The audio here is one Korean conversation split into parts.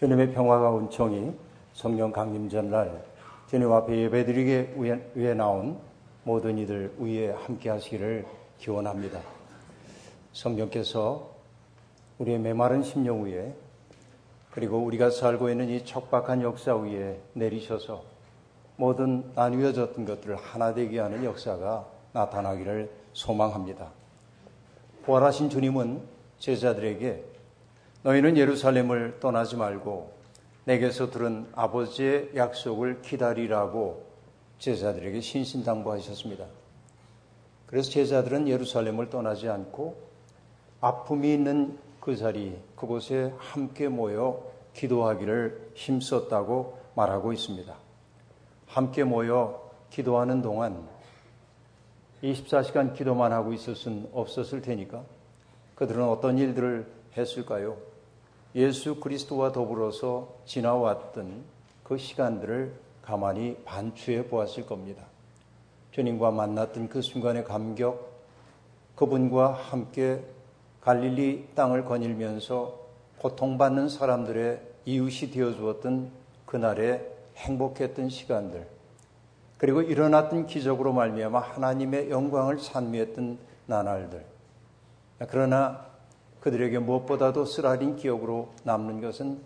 주님의 평화가 온청이 성령 강림 전날 주님 앞에 예배드리기 위해 나온 모든 이들 위에 함께 하시기를 기원합니다. 성령께서 우리의 메마른 심령 위에 그리고 우리가 살고 있는 이 척박한 역사 위에 내리셔서 모든 나뉘어졌던 것들을 하나 되게 하는 역사가 나타나기를 소망합니다. 부활하신 주님은 제자들에게 너희는 예루살렘을 떠나지 말고 내게서 들은 아버지의 약속을 기다리라고 제자들에게 신신당부하셨습니다. 그래서 제자들은 예루살렘을 떠나지 않고 아픔이 있는 그 자리, 그곳에 함께 모여 기도하기를 힘썼다고 말하고 있습니다. 함께 모여 기도하는 동안 24시간 기도만 하고 있을 수는 없었을 테니까 그들은 어떤 일들을 했을까요? 예수 그리스도와 더불어서 지나왔던 그 시간들을 가만히 반추해 보았을 겁니다. 주님과 만났던 그 순간의 감격, 그분과 함께 갈릴리 땅을 거닐면서 고통받는 사람들의 이웃이 되어 주었던 그날의 행복했던 시간들, 그리고 일어났던 기적으로 말미암아 하나님의 영광을 찬미했던 나날들. 그러나 그들에게 무엇보다도 쓰라린 기억으로 남는 것은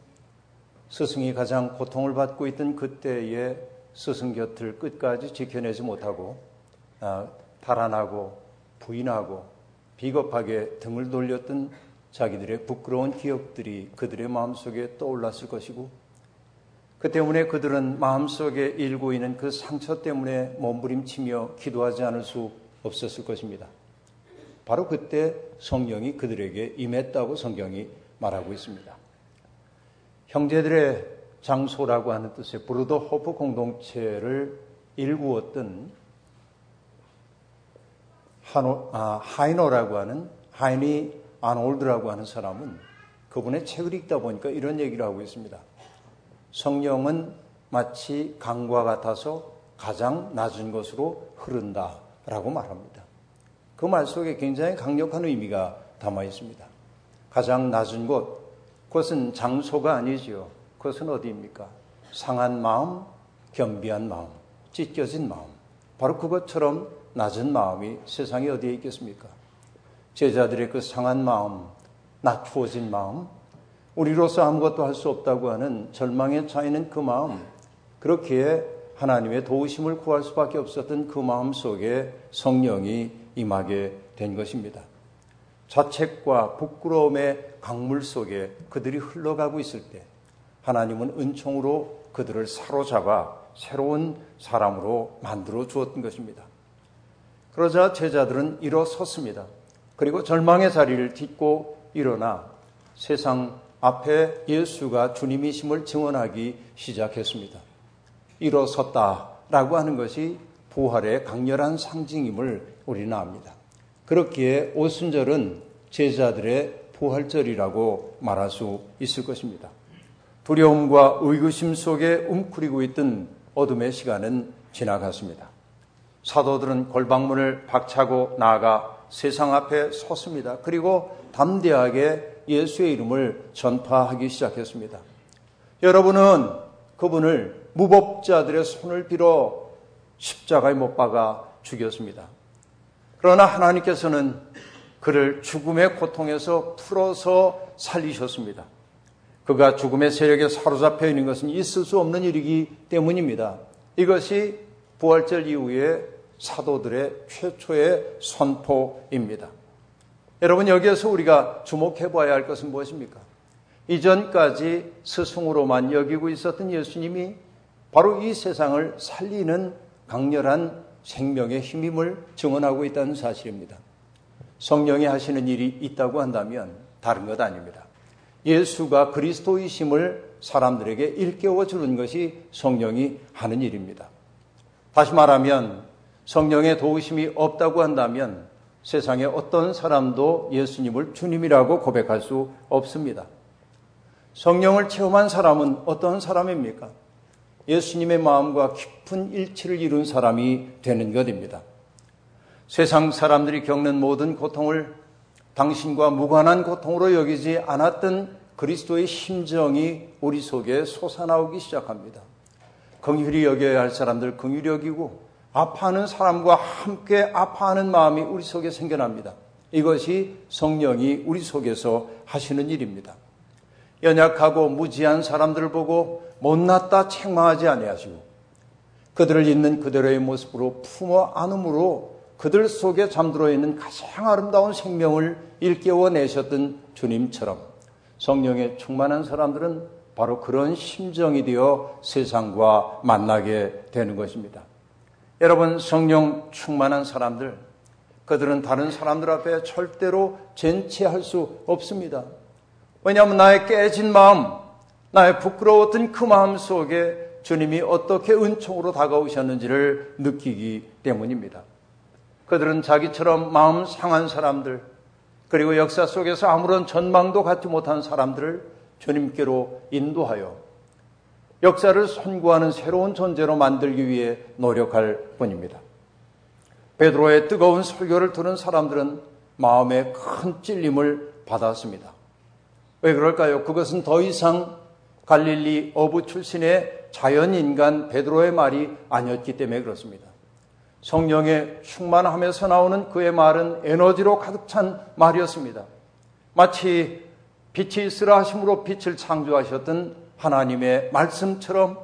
스승이 가장 고통을 받고 있던 그때의 스승 곁을 끝까지 지켜내지 못하고 아, 달아나고 부인하고 비겁하게 등을 돌렸던 자기들의 부끄러운 기억들이 그들의 마음속에 떠올랐을 것이고 그 때문에 그들은 마음속에 일고 있는 그 상처 때문에 몸부림치며 기도하지 않을 수 없었을 것입니다. 바로 그때 성령이 그들에게 임했다고 성경이 말하고 있습니다. 형제들의 장소라고 하는 뜻의 브루더 호프 공동체를 일구었던 하노, 아, 하이노라고 하는 하이니 아놀드라고 하는 사람은 그분의 책을 읽다 보니까 이런 얘기를 하고 있습니다. 성령은 마치 강과 같아서 가장 낮은 곳으로 흐른다라고 말합니다. 그 말 속에 굉장히 강력한 의미가 담아 있습니다. 가장 낮은 곳, 그것은 장소가 아니지요. 그것은 어디입니까? 상한 마음, 겸비한 마음, 찢겨진 마음. 바로 그것처럼 낮은 마음이 세상에 어디에 있겠습니까? 제자들의 그 상한 마음, 낮추어진 마음, 우리로서 아무것도 할 수 없다고 하는 절망에 차이는 그 마음, 그렇기에 하나님의 도우심을 구할 수밖에 없었던 그 마음 속에 성령이 임하게 된 것입니다. 자책과 부끄러움의 강물 속에 그들이 흘러가고 있을 때 하나님은 은총으로 그들을 사로잡아 새로운 사람으로 만들어 주었던 것입니다. 그러자 제자들은 일어섰습니다. 그리고 절망의 자리를 딛고 일어나 세상 앞에 예수가 주님이심을 증언하기 시작했습니다. 일어섰다라고 하는 것이 부활의 강렬한 상징임을 우리는 압니다. 그렇기에 오순절은 제자들의 부활절이라고 말할 수 있을 것입니다. 두려움과 의구심 속에 웅크리고 있던 어둠의 시간은 지나갔습니다. 사도들은 골방문을 박차고 나아가 세상 앞에 섰습니다. 그리고 담대하게 예수의 이름을 전파하기 시작했습니다. 여러분은 그분을 무법자들의 손을 빌어 십자가에 못 박아 죽였습니다. 그러나 하나님께서는 그를 죽음의 고통에서 풀어서 살리셨습니다. 그가 죽음의 세력에 사로잡혀 있는 것은 있을 수 없는 일이기 때문입니다. 이것이 부활절 이후에 사도들의 최초의 선포입니다. 여러분 여기에서 우리가 주목해 봐야 할 것은 무엇입니까? 이전까지 스승으로만 여기고 있었던 예수님이 바로 이 세상을 살리는 강렬한 생명의 힘임을 증언하고 있다는 사실입니다. 성령이 하시는 일이 있다고 한다면 다른 것 아닙니다. 예수가 그리스도이심을 사람들에게 일깨워 주는 것이 성령이 하는 일입니다. 다시 말하면 성령의 도우심이 없다고 한다면 세상에 어떤 사람도 예수님을 주님이라고 고백할 수 없습니다. 성령을 체험한 사람은 어떤 사람입니까? 예수님의 마음과 깊은 일치를 이룬 사람이 되는 것입니다. 세상 사람들이 겪는 모든 고통을 당신과 무관한 고통으로 여기지 않았던 그리스도의 심정이 우리 속에 솟아나오기 시작합니다. 긍휼히 여겨야 할 사람들 긍휼히 여기고 아파하는 사람과 함께 아파하는 마음이 우리 속에 생겨납니다. 이것이 성령이 우리 속에서 하시는 일입니다. 연약하고 무지한 사람들을 보고 못났다 책망하지 아니하시고 그들을 있는 그대로의 모습으로 품어 안음으로 그들 속에 잠들어 있는 가장 아름다운 생명을 일깨워 내셨던 주님처럼 성령에 충만한 사람들은 바로 그런 심정이 되어 세상과 만나게 되는 것입니다. 여러분, 성령 충만한 사람들, 그들은 다른 사람들 앞에 절대로 젠치할 수 없습니다. 왜냐하면 나의 깨진 마음, 나의 부끄러웠던 그 마음 속에 주님이 어떻게 은총으로 다가오셨는지를 느끼기 때문입니다. 그들은 자기처럼 마음 상한 사람들, 그리고 역사 속에서 아무런 전망도 갖지 못한 사람들을 주님께로 인도하여 역사를 선구하는 새로운 존재로 만들기 위해 노력할 뿐입니다. 베드로의 뜨거운 설교를 들은 사람들은 마음에 큰 찔림을 받았습니다. 왜 그럴까요? 그것은 더 이상 갈릴리 어부 출신의 자연인간 베드로의 말이 아니었기 때문에 그렇습니다. 성령의 충만함에서 나오는 그의 말은 에너지로 가득 찬 말이었습니다. 마치 빛이 있으라 하심으로 빛을 창조하셨던 하나님의 말씀처럼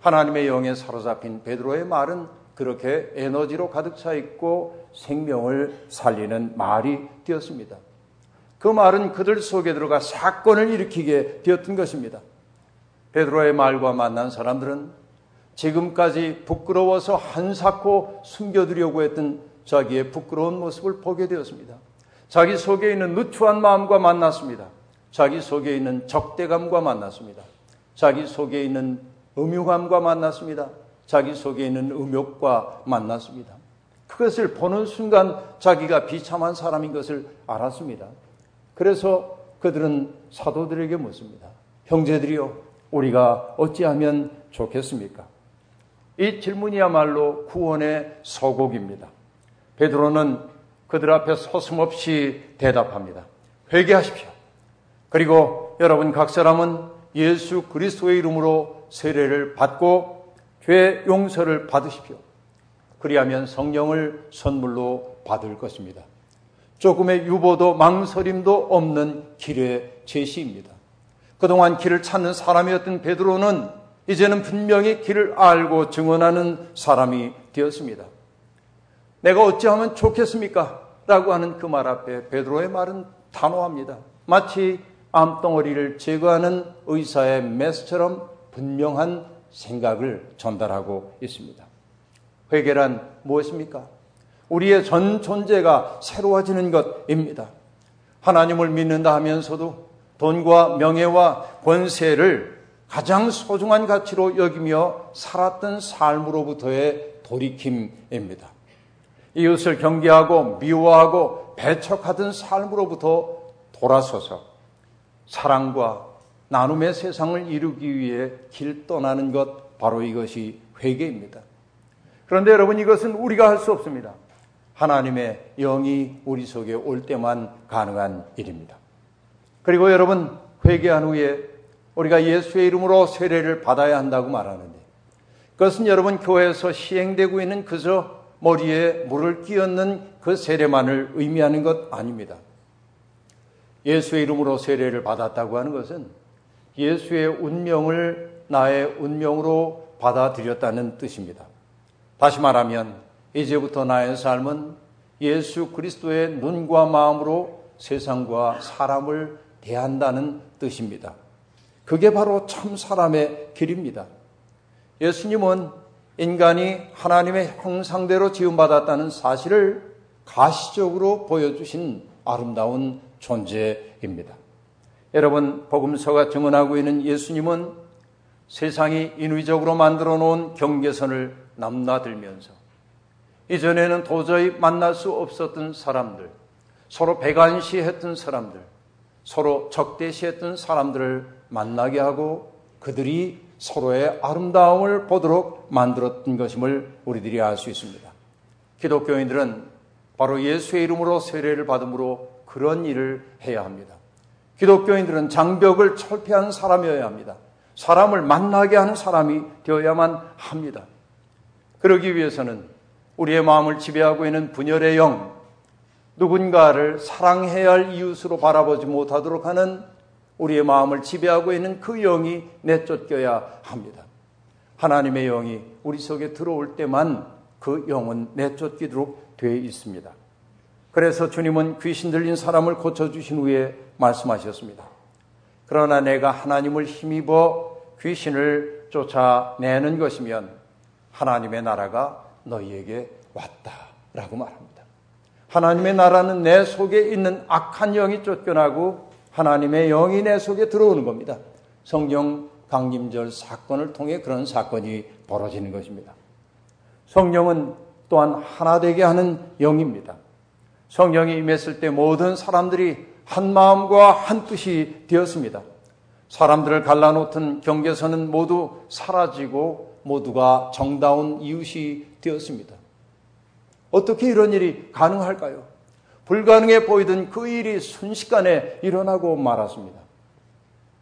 하나님의 영에 사로잡힌 베드로의 말은 그렇게 에너지로 가득 차 있고 생명을 살리는 말이 되었습니다. 그 말은 그들 속에 들어가 사건을 일으키게 되었던 것입니다. 베드로의 말과 만난 사람들은 지금까지 부끄러워서 한사코 숨겨두려고 했던 자기의 부끄러운 모습을 보게 되었습니다. 자기 속에 있는 누추한 마음과 만났습니다. 자기 속에 있는 적대감과 만났습니다. 자기 속에 있는 음흉함과 만났습니다. 자기 속에 있는 음욕과 만났습니다. 그것을 보는 순간 자기가 비참한 사람인 것을 알았습니다. 그래서 그들은 사도들에게 묻습니다. 형제들이요, 우리가 어찌하면 좋겠습니까? 이 질문이야말로 구원의 서곡입니다. 베드로는 그들 앞에 서슴없이 대답합니다. 회개하십시오. 그리고 여러분 각 사람은 예수 그리스도의 이름으로 세례를 받고 죄 용서를 받으십시오. 그리하면 성령을 선물로 받을 것입니다. 조금의 유보도 망설임도 없는 길의 제시입니다. 그동안 길을 찾는 사람이었던 베드로는 이제는 분명히 길을 알고 증언하는 사람이 되었습니다. 내가 어찌하면 좋겠습니까? 라고 하는 그 말 앞에 베드로의 말은 단호합니다. 마치 암덩어리를 제거하는 의사의 메스처럼 분명한 생각을 전달하고 있습니다. 회개란 무엇입니까? 우리의 전 존재가 새로워지는 것입니다. 하나님을 믿는다 하면서도 돈과 명예와 권세를 가장 소중한 가치로 여기며 살았던 삶으로부터의 돌이킴입니다. 이웃을 경계하고 미워하고 배척하던 삶으로부터 돌아서서 사랑과 나눔의 세상을 이루기 위해 길 떠나는 것 바로 이것이 회개입니다. 그런데 여러분 이것은 우리가 할 수 없습니다. 하나님의 영이 우리 속에 올 때만 가능한 일입니다. 그리고 여러분 회개한 후에 우리가 예수의 이름으로 세례를 받아야 한다고 말하는데 그것은 여러분 교회에서 시행되고 있는 그저 머리에 물을 끼얹는 그 세례만을 의미하는 것 아닙니다. 예수의 이름으로 세례를 받았다고 하는 것은 예수의 운명을 나의 운명으로 받아들였다는 뜻입니다. 다시 말하면 이제부터 나의 삶은 예수 그리스도의 눈과 마음으로 세상과 사람을 대한다는 뜻입니다. 그게 바로 참 사람의 길입니다. 예수님은 인간이 하나님의 형상대로 지음받았다는 사실을 가시적으로 보여주신 아름다운 존재입니다. 여러분, 복음서가 증언하고 있는 예수님은 세상이 인위적으로 만들어 놓은 경계선을 남나들면서 이전에는 도저히 만날 수 없었던 사람들, 서로 배관시했던 사람들, 서로 적대시했던 사람들을 만나게 하고 그들이 서로의 아름다움을 보도록 만들었던 것임을 우리들이 알 수 있습니다. 기독교인들은 바로 예수의 이름으로 세례를 받음으로 그런 일을 해야 합니다. 기독교인들은 장벽을 철폐하는 사람이어야 합니다. 사람을 만나게 하는 사람이 되어야만 합니다. 그러기 위해서는 우리의 마음을 지배하고 있는 분열의 영, 누군가를 사랑해야 할 이웃으로 바라보지 못하도록 하는 우리의 마음을 지배하고 있는 그 영이 내쫓겨야 합니다. 하나님의 영이 우리 속에 들어올 때만 그 영은 내쫓기도록 되어 있습니다. 그래서 주님은 귀신 들린 사람을 고쳐주신 후에 말씀하셨습니다. 그러나 내가 하나님을 힘입어 귀신을 쫓아내는 것이면 하나님의 나라가 너희에게 왔다라고 말합니다. 하나님의 나라는 내 속에 있는 악한 영이 쫓겨나고 하나님의 영이 내 속에 들어오는 겁니다. 성령 강림절 사건을 통해 그런 사건이 벌어지는 것입니다. 성령은 또한 하나 되게 하는 영입니다. 성령이 임했을 때 모든 사람들이 한 마음과 한 뜻이 되었습니다. 사람들을 갈라놓던 경계선은 모두 사라지고 모두가 정다운 이웃이 되었습니다. 어떻게 이런 일이 가능할까요? 불가능해 보이던 그 일이 순식간에 일어나고 말았습니다.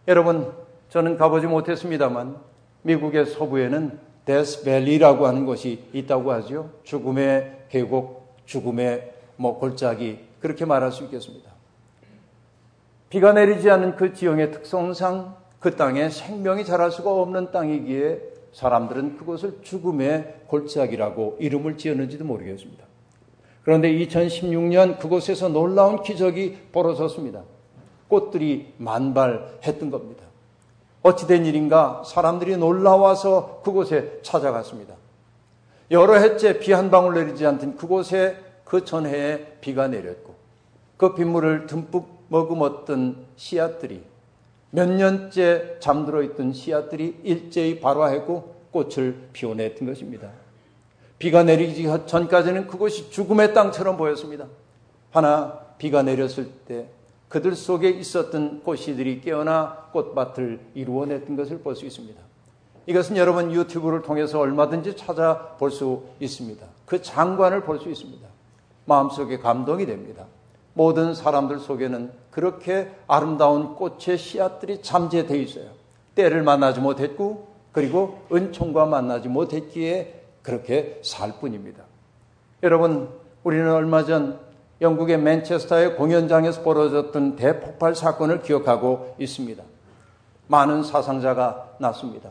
여러분, 저는 가보지 못했습니다만 미국의 서부에는 데스밸리라고 하는 곳이 있다고 하죠. 죽음의 계곡, 죽음의 뭐 골짜기 그렇게 말할 수 있겠습니다. 비가 내리지 않은 그 지형의 특성상 그 땅에 생명이 자랄 수가 없는 땅이기에 사람들은 그곳을 죽음의 골짜기라고 이름을 지었는지도 모르겠습니다. 그런데 2016년 그곳에서 놀라운 기적이 벌어졌습니다. 꽃들이 만발했던 겁니다. 어찌된 일인가 사람들이 놀라워서 그곳에 찾아갔습니다. 여러 해째 비 한 방울 내리지 않던 그곳에 그 전해에 비가 내렸고 그 빗물을 듬뿍 머금었던 씨앗들이 몇 년째 잠들어 있던 씨앗들이 일제히 발화했고 꽃을 피워냈던 것입니다. 비가 내리기 전까지는 그곳이 죽음의 땅처럼 보였습니다. 하나 비가 내렸을 때 그들 속에 있었던 꽃씨들이 깨어나 꽃밭을 이루어냈던 것을 볼 수 있습니다. 이것은 여러분 유튜브를 통해서 얼마든지 찾아볼 수 있습니다. 그 장관을 볼 수 있습니다. 마음속에 감동이 됩니다. 모든 사람들 속에는 그렇게 아름다운 꽃의 씨앗들이 잠재되어 있어요. 때를 만나지 못했고 그리고 은총과 만나지 못했기에 그렇게 살 뿐입니다. 여러분, 우리는 얼마 전 영국의 맨체스터의 공연장에서 벌어졌던 대폭발 사건을 기억하고 있습니다. 많은 사상자가 났습니다.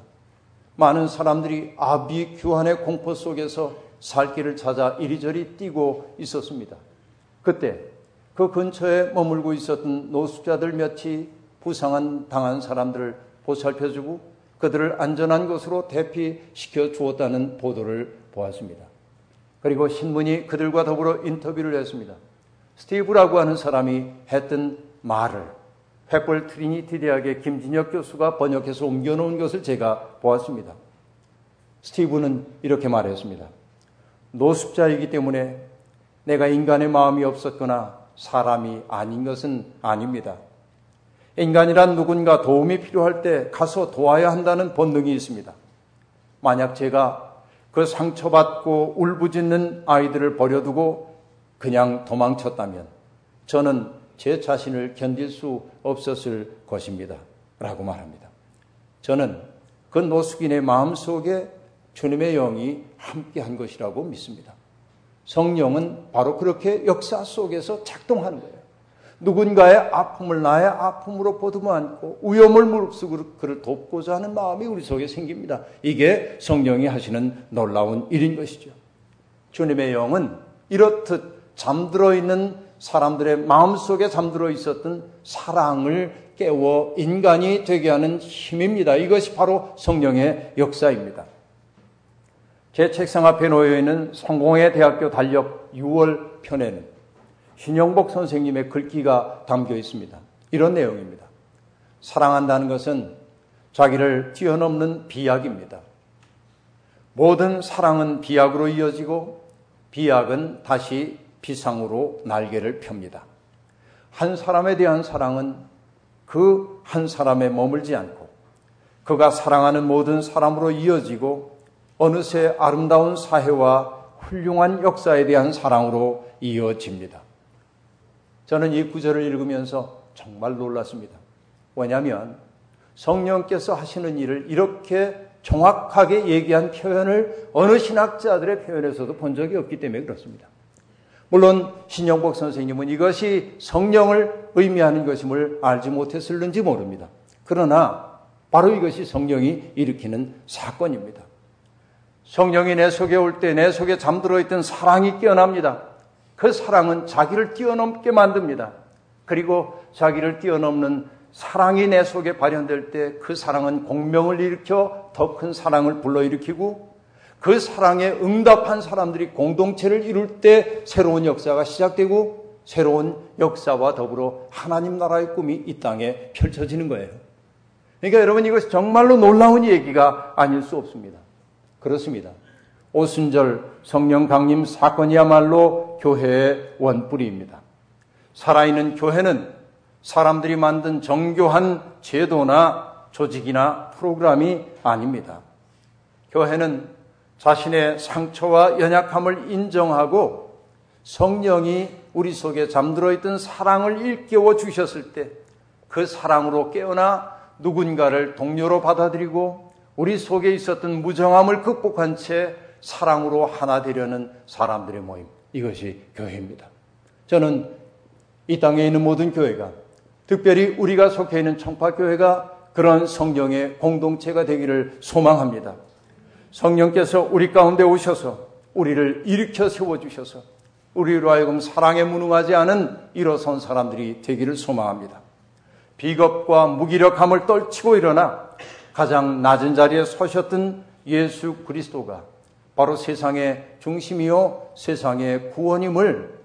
많은 사람들이 아비 규환의 공포 속에서 살 길을 찾아 이리저리 뛰고 있었습니다. 그때 그 근처에 머물고 있었던 노숙자들 몇이 부상한 당한 사람들을 보살펴주고 그들을 안전한 곳으로 대피시켜 주었다는 보도를 보았습니다. 그리고 신문이 그들과 더불어 인터뷰를 했습니다. 스티브라고 하는 사람이 했던 말을 횃불 트리니티 대학의 김진혁 교수가 번역해서 옮겨놓은 것을 제가 보았습니다. 스티브는 이렇게 말했습니다. 노숙자이기 때문에 내가 인간의 마음이 없었거나 사람이 아닌 것은 아닙니다. 인간이란 누군가 도움이 필요할 때 가서 도와야 한다는 본능이 있습니다. 만약 제가 그 상처받고 울부짖는 아이들을 버려두고 그냥 도망쳤다면 저는 제 자신을 견딜 수 없었을 것입니다. 라고 말합니다. 저는 그 노숙인의 마음 속에 주님의 영이 함께 한 것이라고 믿습니다. 성령은 바로 그렇게 역사 속에서 작동하는 거예요. 누군가의 아픔을 나의 아픔으로 보듬어 안고 위험을 무릅쓰고 그를 돕고자 하는 마음이 우리 속에 생깁니다. 이게 성령이 하시는 놀라운 일인 것이죠. 주님의 영은 이렇듯 잠들어 있는 사람들의 마음 속에 잠들어 있었던 사랑을 깨워 인간이 되게 하는 힘입니다. 이것이 바로 성령의 역사입니다. 제 책상 앞에 놓여 있는 성공의 대학교 달력 6월 편에는 신영복 선생님의 글귀가 담겨 있습니다. 이런 내용입니다. 사랑한다는 것은 자기를 뛰어넘는 비약입니다. 모든 사랑은 비약으로 이어지고 비약은 다시 비상으로 날개를 펴니다. 한 사람에 대한 사랑은 그 한 사람에 머물지 않고 그가 사랑하는 모든 사람으로 이어지고 어느새 아름다운 사회와 훌륭한 역사에 대한 사랑으로 이어집니다. 저는 이 구절을 읽으면서 정말 놀랐습니다. 왜냐하면 성령께서 하시는 일을 이렇게 정확하게 얘기한 표현을 어느 신학자들의 표현에서도 본 적이 없기 때문에 그렇습니다. 물론 신영복 선생님은 이것이 성령을 의미하는 것임을 알지 못했을는지 모릅니다. 그러나 바로 이것이 성령이 일으키는 사건입니다. 성령이 내 속에 올 때 내 속에 잠들어 있던 사랑이 깨어납니다. 그 사랑은 자기를 뛰어넘게 만듭니다. 그리고 자기를 뛰어넘는 사랑이 내 속에 발현될 때 그 사랑은 공명을 일으켜 더 큰 사랑을 불러일으키고 그 사랑에 응답한 사람들이 공동체를 이룰 때 새로운 역사가 시작되고 새로운 역사와 더불어 하나님 나라의 꿈이 이 땅에 펼쳐지는 거예요. 그러니까 여러분 이것이 정말로 놀라운 얘기가 아닐 수 없습니다. 그렇습니다. 오순절 성령 강림 사건이야말로 교회의 원뿌리입니다. 살아있는 교회는 사람들이 만든 정교한 제도나 조직이나 프로그램이 아닙니다. 교회는 자신의 상처와 연약함을 인정하고 성령이 우리 속에 잠들어 있던 사랑을 일깨워 주셨을 때 그 사랑으로 깨어나 누군가를 동료로 받아들이고 우리 속에 있었던 무정함을 극복한 채 사랑으로 하나 되려는 사람들의 모임. 이것이 교회입니다. 저는 이 땅에 있는 모든 교회가 특별히 우리가 속해 있는 청파교회가 그런 성령의 공동체가 되기를 소망합니다. 성령께서 우리 가운데 오셔서 우리를 일으켜 세워주셔서 우리로 하여금 사랑에 무능하지 않은 일어선 사람들이 되기를 소망합니다. 비겁과 무기력함을 떨치고 일어나 가장 낮은 자리에 서셨던 예수 그리스도가 바로 세상의 중심이요 세상의 구원임을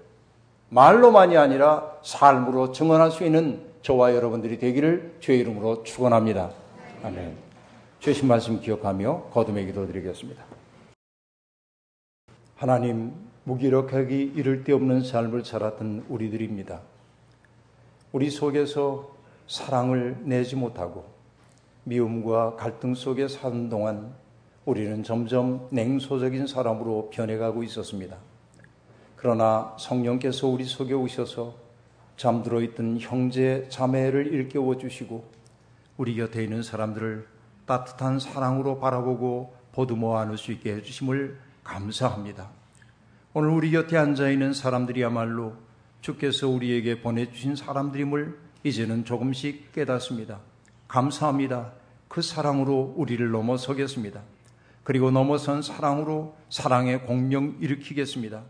말로만이 아니라 삶으로 증언할 수 있는 저와 여러분들이 되기를 주의 이름으로 축원합니다. 아멘. 주신 말씀 기억하며 거듭의 기도 드리겠습니다. 하나님 무기력하기 이를 데 없는 삶을 살았던 우리들입니다. 우리 속에서 사랑을 내지 못하고 미움과 갈등 속에 사는 동안 우리는 점점 냉소적인 사람으로 변해가고 있었습니다. 그러나 성령께서 우리 속에 오셔서 잠들어 있던 형제 자매를 일깨워 주시고 우리 곁에 있는 사람들을 따뜻한 사랑으로 바라보고 보듬어 안을 수 있게 해주심을 감사합니다. 오늘 우리 곁에 앉아 있는 사람들이야말로 주께서 우리에게 보내주신 사람들임을 이제는 조금씩 깨닫습니다. 감사합니다. 그 사랑으로 우리를 넘어서겠습니다. 그리고 넘어선 사랑으로 사랑의 공명 일으키겠습니다.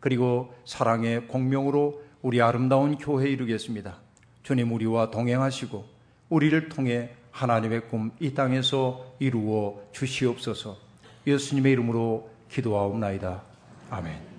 그리고 사랑의 공명으로 우리 아름다운 교회 이루겠습니다. 주님 우리와 동행하시고 우리를 통해 하나님의 꿈 이 땅에서 이루어 주시옵소서. 예수님의 이름으로 기도하옵나이다. 아멘.